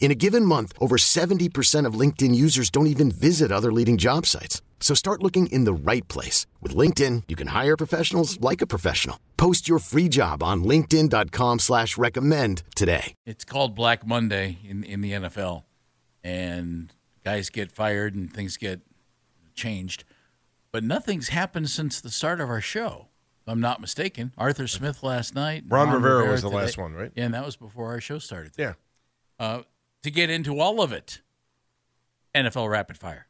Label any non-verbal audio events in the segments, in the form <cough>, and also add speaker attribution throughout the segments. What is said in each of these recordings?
Speaker 1: In a given month, over 70% of LinkedIn users don't even visit other leading job sites. So start looking in the right place. With LinkedIn, you can hire professionals like a professional. Post your free job on linkedin.com slash recommend today.
Speaker 2: It's called Black Monday in, in the NFL. And guys get fired and things get changed. But nothing's happened since the start of our show. If I'm not mistaken. Arthur Smith last night.
Speaker 3: Ron Rivera was the
Speaker 2: today.
Speaker 3: last one, right?
Speaker 2: Yeah, and that was before our show started.
Speaker 3: Yeah.
Speaker 2: Uh, to get into all of it, NFL Rapid Fire.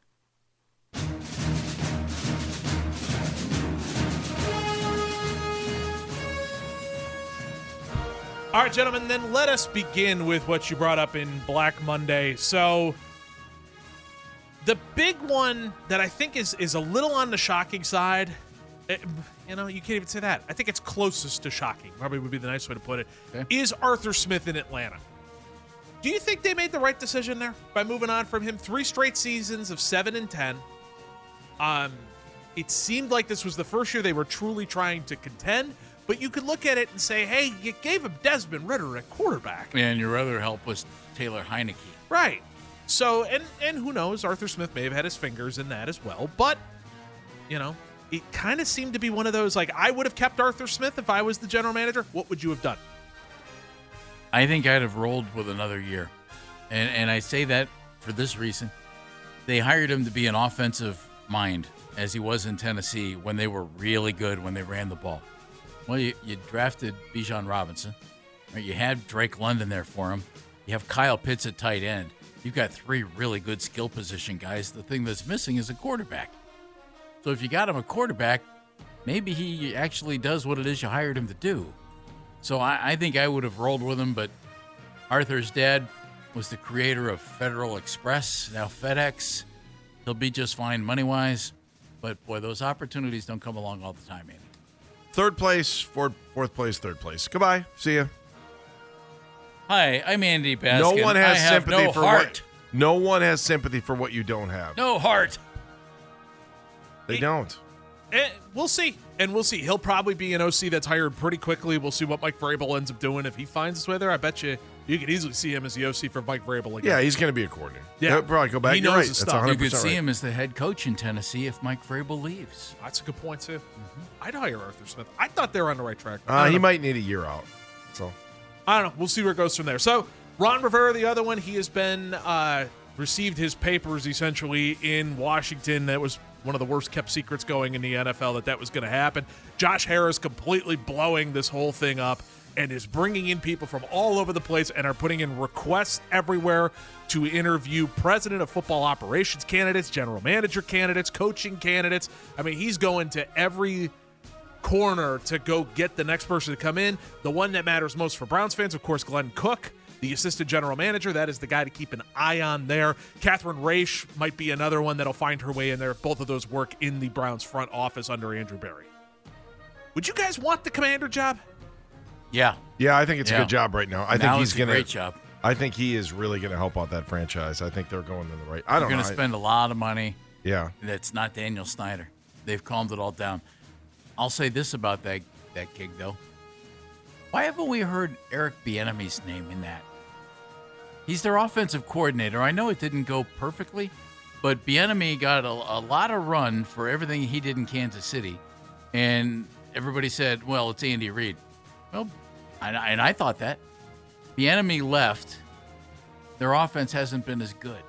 Speaker 4: All right, gentlemen, then let us begin with what you brought up in Black Monday. So, the big one that I think is is a little on the shocking side, eh, you know, you can't even say that. I think it's closest to shocking. Probably would be the nice way to put it.
Speaker 2: Okay.
Speaker 4: Is Arthur Smith in Atlanta? Do you think they made the right decision there by moving on from him? Three straight seasons of seven and ten. Um, it seemed like this was the first year they were truly trying to contend. But you could look at it and say, hey, you gave him Desmond Ridder at quarterback.
Speaker 2: And your other help was Taylor Heinicke.
Speaker 4: Right. So, and and who knows? Arthur Smith may have had his fingers in that as well. But, you know, it kind of seemed to be one of those like, I would have kept Arthur Smith if I was the general manager. What would you have done?
Speaker 2: I think I'd have rolled with another year. And and I say that for this reason. They hired him to be an offensive mind as he was in Tennessee when they were really good when they ran the ball. Well, you, you drafted Bijan Robinson. Right? You had Drake London there for him. You have Kyle Pitts at tight end. You've got three really good skill position guys. The thing that's missing is a quarterback. So if you got him a quarterback, maybe he actually does what it is you hired him to do. So I, I think I would have rolled with him, but Arthur's dad was the creator of Federal Express, now FedEx. He'll be just fine money wise, but boy, those opportunities don't come along all the time, Andy.
Speaker 3: Third place, fourth, fourth place, third place. Goodbye. See ya.
Speaker 2: Hi, I'm Andy Baskin.
Speaker 3: No one has sympathy
Speaker 2: no
Speaker 3: for
Speaker 2: heart.
Speaker 3: what. No one has sympathy for what you don't have.
Speaker 2: No heart.
Speaker 3: They don't.
Speaker 4: Eh, we'll see. And we'll see. He'll probably be an OC that's hired pretty quickly. We'll see what Mike Vrabel ends up doing. If he finds his way there, I bet you you could easily see him as the OC for Mike Vrabel again.
Speaker 3: Yeah, he's going to be a coordinator.
Speaker 4: Yeah.
Speaker 3: He'll probably go back.
Speaker 4: He
Speaker 3: You're
Speaker 4: knows
Speaker 3: right.
Speaker 4: his
Speaker 3: That's
Speaker 4: stuff.
Speaker 3: 100%
Speaker 2: You could see
Speaker 3: right.
Speaker 2: him as the head coach in Tennessee if Mike Vrabel leaves.
Speaker 4: That's a good point, too. I'd hire Arthur Smith. I thought they were on the right track. I
Speaker 3: Uh,
Speaker 4: don't
Speaker 3: he
Speaker 4: know.
Speaker 3: might need a year out. So
Speaker 4: I don't know. We'll see where it goes from there. So Ron Rivera, the other one, he has been uh, received his papers essentially in Washington. That was one of the worst kept secrets going in the NFL that that was going to happen. Josh Harris completely blowing this whole thing up and is bringing in people from all over the place and are putting in requests everywhere to interview president of football operations candidates, general manager candidates, coaching candidates. I mean, he's going to every corner to go get the next person to come in. The one that matters most for Browns fans, of course, Glenn Cook, the assistant general manager. That is the guy to keep an eye on there. Catherine Raiche might be another one that'll find her way in there. Both of those work in the Browns front office under Andrew Berry. Would you guys want the commander job?
Speaker 2: Yeah.
Speaker 3: yeah, I think it's a good job right now. I
Speaker 2: Now
Speaker 3: think he's going to.
Speaker 2: great job.
Speaker 3: I think he is really going to help out that franchise. I think they're going in the right. I
Speaker 2: They're
Speaker 3: don't know.
Speaker 2: They're going to spend a lot of money.
Speaker 3: yeah,
Speaker 2: That's not Daniel Snyder. They've calmed it all down. I'll say this about that that gig though. Why haven't we heard Eric Bieniemy's name in that? He's their offensive coordinator. I know it didn't go perfectly, but Bieniemy got a, a lot of run for everything he did in Kansas City, and everybody said, "Well, it's Andy Reid." Well, and I, and I thought that Bieniemy left. Their offense hasn't been as good,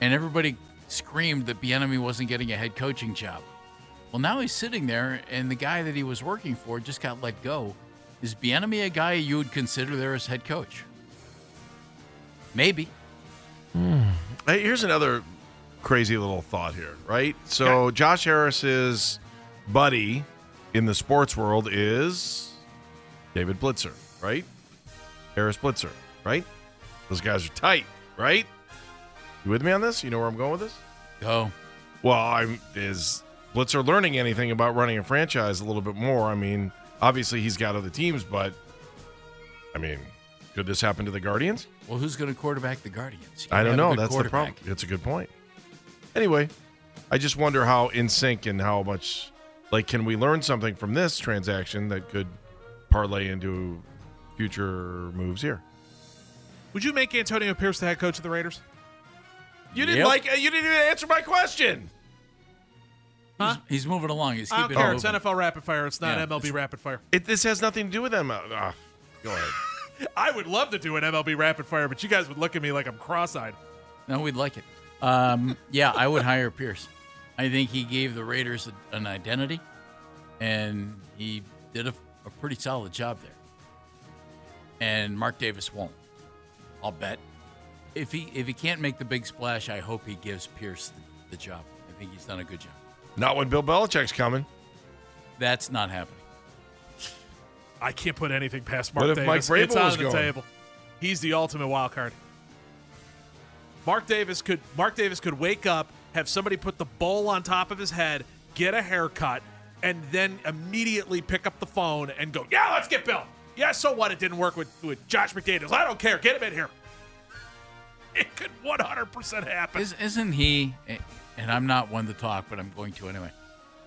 Speaker 2: and everybody screamed that Bieniemy wasn't getting a head coaching job. Well, now he's sitting there, and the guy that he was working for just got let go, Is Bieniemy a guy you would consider there as head coach? Maybe.
Speaker 3: Hey, here's another crazy little thought here, right? So Josh Harris's buddy in the sports world is David Blitzer, right? Harris Blitzer, right? Those guys are tight, right? You with me on this? You know where I'm going with this?
Speaker 2: Go.
Speaker 3: Well, I'm is Blitzer learning anything about running a franchise a little bit more? I mean, obviously he's got other teams, but I mean, could this happen to the Guardians?
Speaker 2: Well, who's going to quarterback the Guardians?
Speaker 3: I don't
Speaker 2: gotta have a
Speaker 3: know. That's the problem.
Speaker 2: quarterback.
Speaker 3: That's a good point. Anyway, I just wonder how in sync and how much, like, can we learn something from this transaction that could parlay into future moves here?
Speaker 4: Would you make Antonio Pierce the head coach of the Raiders?
Speaker 3: You didn't
Speaker 2: Yep.
Speaker 3: like. You didn't even answer my question.
Speaker 4: Huh?
Speaker 2: He's, he's moving along. He's
Speaker 4: I don't care.
Speaker 2: it
Speaker 4: It's. NFL rapid fire. It's not
Speaker 2: Yeah,
Speaker 4: MLB
Speaker 2: it's-
Speaker 4: rapid fire.
Speaker 3: It, this has nothing to do with them. Uh, ah, go ahead. <laughs>
Speaker 4: I would love to do an MLB rapid fire, but you guys would look at me like I'm cross-eyed.
Speaker 2: No, we'd like it. Um, yeah, I would hire Pierce. I think he gave the Raiders a, an identity, and he did a, a pretty solid job there. And Mark Davis won't. I'll bet. If he if he can't make the big splash, I hope he gives Pierce the, the job. I think he's done a good job.
Speaker 3: Not when Bill Belichick's coming.
Speaker 2: That's not happening.
Speaker 4: I can't put anything past Mark
Speaker 3: What if Mike
Speaker 4: Davis.
Speaker 3: Vrabel
Speaker 4: it's on the
Speaker 3: going?
Speaker 4: table. He's the ultimate wild card. Mark Davis could Mark Davis could wake up, have somebody put the bowl on top of his head, get a haircut, and then immediately pick up the phone and go, "Yeah, let's get Bill." Yeah, so what? It didn't work with with Josh McDaniels. I don't care. Get him in here. <laughs> It could 100% happen.
Speaker 2: Is, isn't he? And I'm not one to talk, but I'm going to anyway.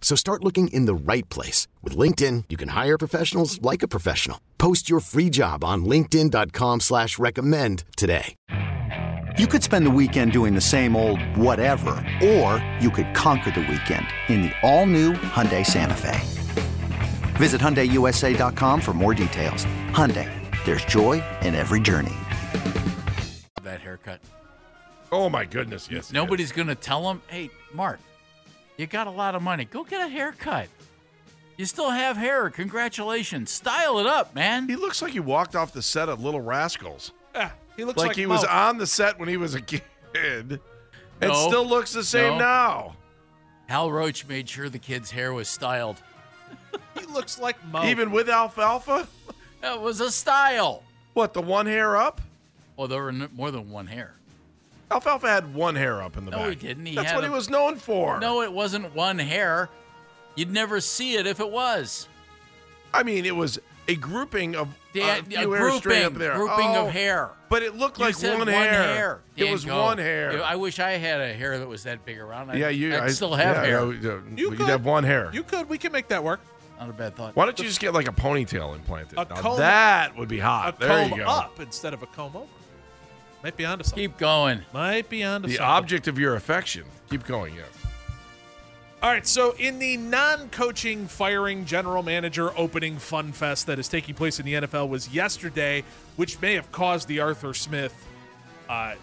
Speaker 1: So start looking in the right place. With LinkedIn, you can hire professionals like a professional. Post your free job on linkedin.com slash recommend today.
Speaker 5: You could spend the weekend doing the same old whatever, or you could conquer the weekend in the all-new Hyundai Santa Fe. Visit HyundaiUSA.com for more details. Hyundai, there's joy in every journey.
Speaker 2: That haircut.
Speaker 3: Oh my goodness, yes.
Speaker 2: Nobody's going to tell him, hey, Mark, you got a lot of money. Go get a haircut. You still have hair. Congratulations. Style it up, man.
Speaker 3: He looks like he walked off the set of Little Rascals.
Speaker 4: Yeah, he looks
Speaker 3: Like,
Speaker 4: like,
Speaker 3: he was on the set when he was a <laughs> kid. And
Speaker 2: No.
Speaker 3: still looks the same
Speaker 2: No.
Speaker 3: now.
Speaker 2: Hal Roach made sure the kid's hair was styled. <laughs>
Speaker 4: He looks like Moe.
Speaker 3: Even with alfalfa?
Speaker 2: That was a style.
Speaker 3: What, the one hair up?
Speaker 2: Well, there were more than one hair.
Speaker 3: Alfalfa had one hair up in the
Speaker 2: No,
Speaker 3: back.
Speaker 2: No, he didn't. He
Speaker 3: That's what
Speaker 2: a-
Speaker 3: he was known for.
Speaker 2: No, it wasn't one hair. You'd never see it if it was.
Speaker 3: I mean, it was a grouping of
Speaker 2: The-
Speaker 3: uh,
Speaker 2: a
Speaker 3: few hairs straight up
Speaker 2: grouping,
Speaker 3: there.
Speaker 2: grouping
Speaker 3: Oh,
Speaker 2: of hair.
Speaker 3: But it looked
Speaker 2: You
Speaker 3: like
Speaker 2: said
Speaker 3: one,
Speaker 2: one
Speaker 3: hair. It was
Speaker 2: go.
Speaker 3: one hair.
Speaker 2: I wish I had a hair that was that big around. I,
Speaker 3: yeah, you.
Speaker 2: I
Speaker 3: I
Speaker 2: still have
Speaker 3: yeah,
Speaker 2: hair.
Speaker 3: no, you
Speaker 4: You could.
Speaker 3: have one hair.
Speaker 4: You could. We can make that work.
Speaker 2: Not a bad thought.
Speaker 3: Why don't you just get like a ponytail implanted?
Speaker 4: A
Speaker 3: Now
Speaker 4: comb-
Speaker 3: that would be
Speaker 4: A
Speaker 3: hot. there
Speaker 4: comb
Speaker 3: you go.
Speaker 4: up instead of a comb over. Might be onto something.
Speaker 2: Keep going.
Speaker 4: Might be onto
Speaker 3: The
Speaker 4: something.
Speaker 3: object of your affection. Keep going. Yes.
Speaker 4: All right, so in the non-coaching firing general manager opening fun fest that is taking place in the NFL was yesterday, which may have caused the Arthur Smith uh,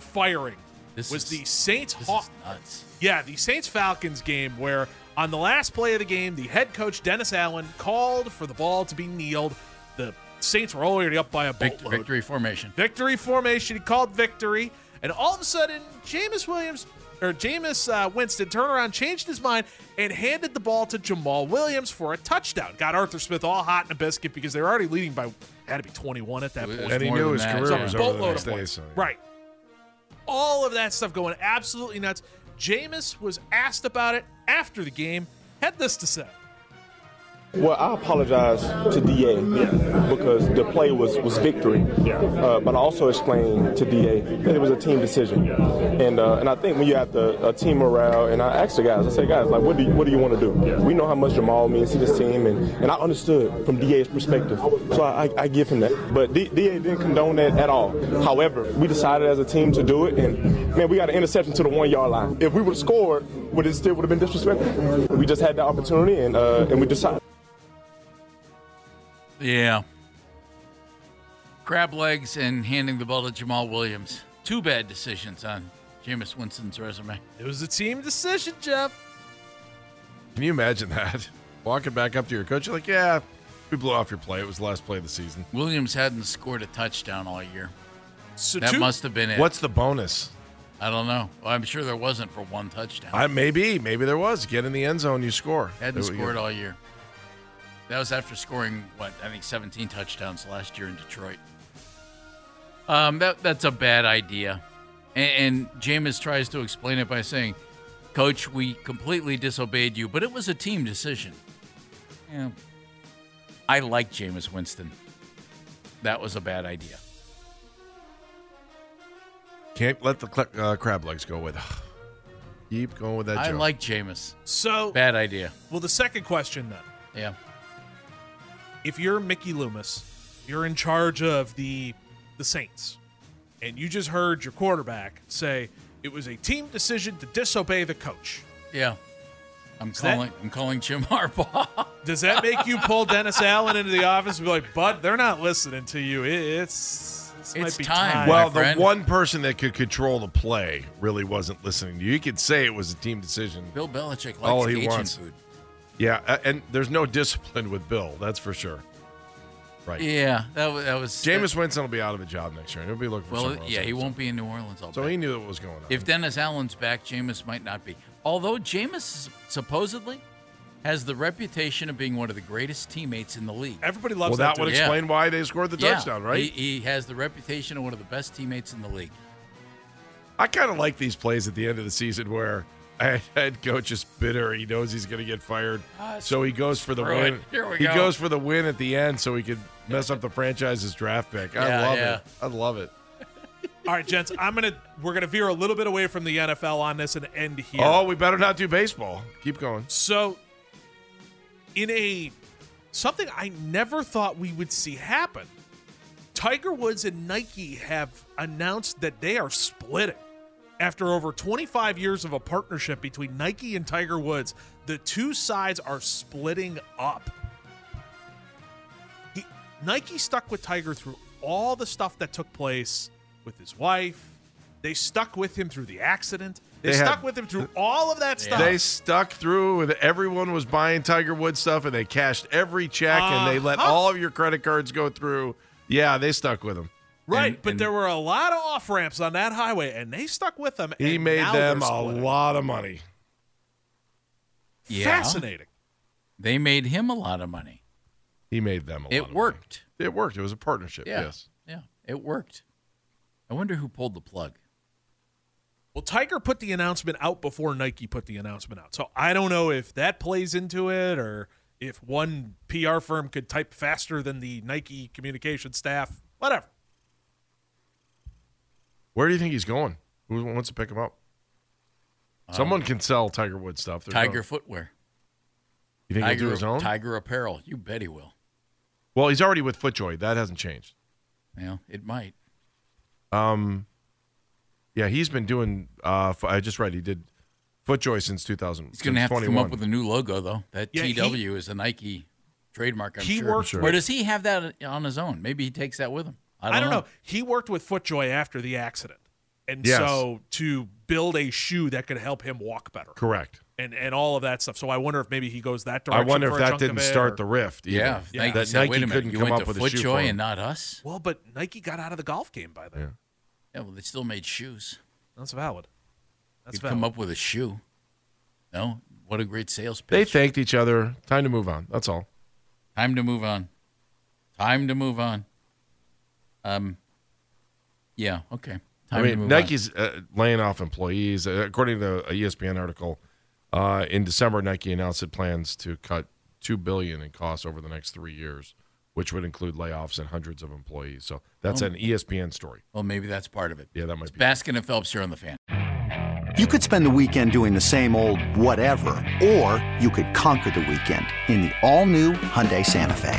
Speaker 4: firing.
Speaker 2: This
Speaker 4: was
Speaker 2: is-
Speaker 4: the Saints
Speaker 2: This is nuts.
Speaker 4: Yeah, the Saints Falcons game where on the last play of the game, the head coach Dennis Allen called for the ball to be kneeled. The Saints were already up by a boatload.
Speaker 2: victory formation.
Speaker 4: Victory formation. He called victory, and all of a sudden, Jameis Williams or Jameis uh, Winston turned around, changed his mind, and handed the ball to Jamaal Williams for a touchdown. Got Arthur Smith all hot in a biscuit because they were already leading by had to be 21 at that point.
Speaker 3: And he knew his
Speaker 2: that,
Speaker 3: career was over the next day. So, yeah.
Speaker 4: Right. All of that stuff going absolutely nuts. Jameis was asked about it after the game. Had this to say.
Speaker 6: Well, I apologize to DA because the play was, was victory. Uh, but I also explained to DA that it was a team decision. And uh, and I think when you have the a team morale, and I asked the guys, I said, guys, like, what do you, what do you want to do? We know how much Jamaal means to this team, and, and I understood from DA's perspective. So I, I, I give him that. But D, DA didn't condone that at all. However, we decided as a team to do it, and man, we got an interception to the one yard line. If we would have scored, would it still would have been disrespectful? We just had the opportunity, and uh, and we decided.
Speaker 2: Yeah. Crab legs and handing the ball to Jamaal Williams. Two bad decisions on Jameis Winston's resume.
Speaker 4: It was a team decision, Jeff.
Speaker 3: Can you imagine that? <laughs> Walking back up to your coach, you're like, yeah, we blew off your play. It was the last play of the season.
Speaker 2: Williams hadn't scored a touchdown all year.
Speaker 4: So
Speaker 2: That
Speaker 4: two-
Speaker 2: must have been it.
Speaker 3: What's the bonus?
Speaker 2: I don't know. Well, I'm sure there wasn't for one touchdown.
Speaker 3: I maybe, maybe there was. Get in the end zone, you score.
Speaker 2: hadn't scored
Speaker 3: go.
Speaker 2: all year. That was after scoring what I think 17 touchdowns last year in Detroit. Um, that that's a bad idea, and, and Jameis tries to explain it by saying, "Coach, we completely disobeyed you, but it was a team decision." Yeah, I like Jameis Winston. That was a bad idea.
Speaker 3: Can't let the cl- uh, crab legs go with. <sighs> Keep going with that.
Speaker 2: I
Speaker 3: joke.
Speaker 2: like Jameis.
Speaker 4: So,
Speaker 2: Bad idea.
Speaker 4: well, the second question then.
Speaker 2: Yeah.
Speaker 4: If you're Mickey Loomis, you're in charge of the the Saints, and you just heard your quarterback say it was a team decision to disobey the coach.
Speaker 2: Yeah. I'm
Speaker 4: that-
Speaker 2: calling. I'm calling Jim <laughs> Harbaugh.
Speaker 4: Does that make you pull Dennis Allen into the office and be like, "Bud, they're not listening to you. It's
Speaker 2: It's
Speaker 4: might be
Speaker 2: time.
Speaker 4: time."
Speaker 3: Well, the
Speaker 2: friend.
Speaker 3: one person that could control the play really wasn't listening to you. You could say it was a team decision.
Speaker 2: Bill Belichick likes
Speaker 3: All he
Speaker 2: Cajun
Speaker 3: wants.
Speaker 2: food.
Speaker 3: Yeah, uh, and there's no discipline with Bill. That's for sure. Right.
Speaker 2: Yeah, that was that was
Speaker 3: Jameis Winston will be out of a job next year. He'll be looking for
Speaker 2: Well,
Speaker 3: somewhere else
Speaker 2: yeah, he
Speaker 3: go.
Speaker 2: won't be in New Orleans all
Speaker 3: So
Speaker 2: day.
Speaker 3: he knew what was going on.
Speaker 2: If Dennis Allen's back, Jameis might not be. Although Jameis supposedly has the reputation of being one of the greatest teammates in the league.
Speaker 4: Everybody loves
Speaker 3: well, that would
Speaker 4: dude.
Speaker 2: Yeah.
Speaker 3: explain why they scored the
Speaker 2: Yeah,
Speaker 3: touchdown, right?
Speaker 2: He, he has the reputation of one of the best teammates in the league.
Speaker 3: I kind of like these plays at the end of the season where a <laughs> head coach is bitter. He knows he's going to get fired, ah, so he goes for the win.
Speaker 2: Here we
Speaker 3: he
Speaker 2: go.
Speaker 3: goes for the win at the end, so he could mess up the franchise's draft pick. I
Speaker 2: Yeah,
Speaker 3: love
Speaker 2: yeah.
Speaker 3: it. I love it.
Speaker 4: All right, gents, I'm gonna we're gonna veer a little bit away from the NFL on this and end here.
Speaker 3: Oh, we better not do baseball. Keep going.
Speaker 4: So, in a something I never thought we would see happen, Tiger Woods and Nike have announced that they are splitting. After over 25 years of a partnership between Nike and Tiger Woods, the two sides are splitting up. He, Nike stuck with Tiger through all the stuff that took place with his wife. They stuck with him through the accident. They,
Speaker 3: They had-
Speaker 4: stuck with him through all of that stuff.
Speaker 3: They stuck through with everyone was buying Tiger Woods stuff, and they cashed every check, and they let
Speaker 4: Uh-huh.
Speaker 3: all of your credit cards go through. Yeah, they stuck with him.
Speaker 4: Right,
Speaker 2: And-
Speaker 4: but
Speaker 2: and-
Speaker 4: there were a lot of off ramps on that highway, and they stuck with them.
Speaker 3: He
Speaker 4: and
Speaker 3: made them a lot of money.
Speaker 2: Yeah.
Speaker 4: Fascinating.
Speaker 2: They made him a lot of money.
Speaker 3: He made them a lot.
Speaker 2: It
Speaker 3: of money.
Speaker 2: worked.
Speaker 3: It worked. It was a partnership.
Speaker 2: Yeah.
Speaker 3: Yes.
Speaker 2: Yeah, it worked. I wonder who pulled the plug.
Speaker 4: Well, Tiger put the announcement out before Nike put the announcement out, so I don't know if that plays into it or if one PR firm could type faster than the Nike communication staff. Whatever.
Speaker 3: Where do you think he's going? Who wants to pick him up? Someone can sell Tiger Woods stuff. There's
Speaker 2: Um, Tiger
Speaker 3: no-
Speaker 2: footwear.
Speaker 3: you think
Speaker 2: Tiger,
Speaker 3: he'll do his own?
Speaker 2: Tiger apparel. You bet he will.
Speaker 3: Well, he's already with FootJoy. That hasn't changed.
Speaker 2: Yeah, it might.
Speaker 3: Um, yeah, he's been doing. Uh, I just read he did FootJoy since 2000.
Speaker 2: He's going to have to come up with a new logo, though. That
Speaker 4: Yeah, he-
Speaker 2: TW is a Nike trademark, I'm
Speaker 4: He
Speaker 2: sure.
Speaker 4: worked
Speaker 2: Or does he have that on his own? Maybe he takes that with him. I
Speaker 4: I
Speaker 2: don't,
Speaker 4: don't, know. He worked with FootJoy after the accident, and
Speaker 3: Yes.
Speaker 4: so to build a shoe that could help him walk better,
Speaker 3: Correct.
Speaker 4: and and all of that stuff. So I wonder if maybe he goes that direction.
Speaker 3: I wonder
Speaker 4: for
Speaker 3: if
Speaker 4: a
Speaker 3: that didn't start
Speaker 4: or-
Speaker 3: the rift. either.
Speaker 2: Yeah, if Nike
Speaker 3: that
Speaker 2: said,
Speaker 3: Nike
Speaker 2: wait a minute,
Speaker 3: couldn't
Speaker 2: you
Speaker 3: come
Speaker 2: went
Speaker 3: up
Speaker 2: to
Speaker 3: with a shoe for
Speaker 2: FootJoy
Speaker 3: him.
Speaker 2: and not us?
Speaker 4: Well, but Nike got out of the golf game by then.
Speaker 3: Yeah.
Speaker 2: Yeah, well, they still made shoes.
Speaker 4: That's valid. That's
Speaker 2: Could come
Speaker 4: valid.
Speaker 2: up with a shoe. No, what a great sales pitch.
Speaker 3: They thanked each other. Time to move on. That's all.
Speaker 2: Time to move on. Time to move on. Um. Yeah. Okay. Time
Speaker 3: I mean, Nike's uh, laying off employees. Uh, according to a ESPN article, uh, in December, Nike announced it plans to cut two billion in costs over the next three years, which would include layoffs and hundreds of employees. So that's
Speaker 2: Oh.
Speaker 3: an ESPN story.
Speaker 2: Well, maybe that's part of it.
Speaker 3: Yeah, that might be.
Speaker 2: Baskin and Phelps here on the fan.
Speaker 5: You could spend the weekend doing the same old whatever, or you could conquer the weekend in the all-new Hyundai Santa Fe.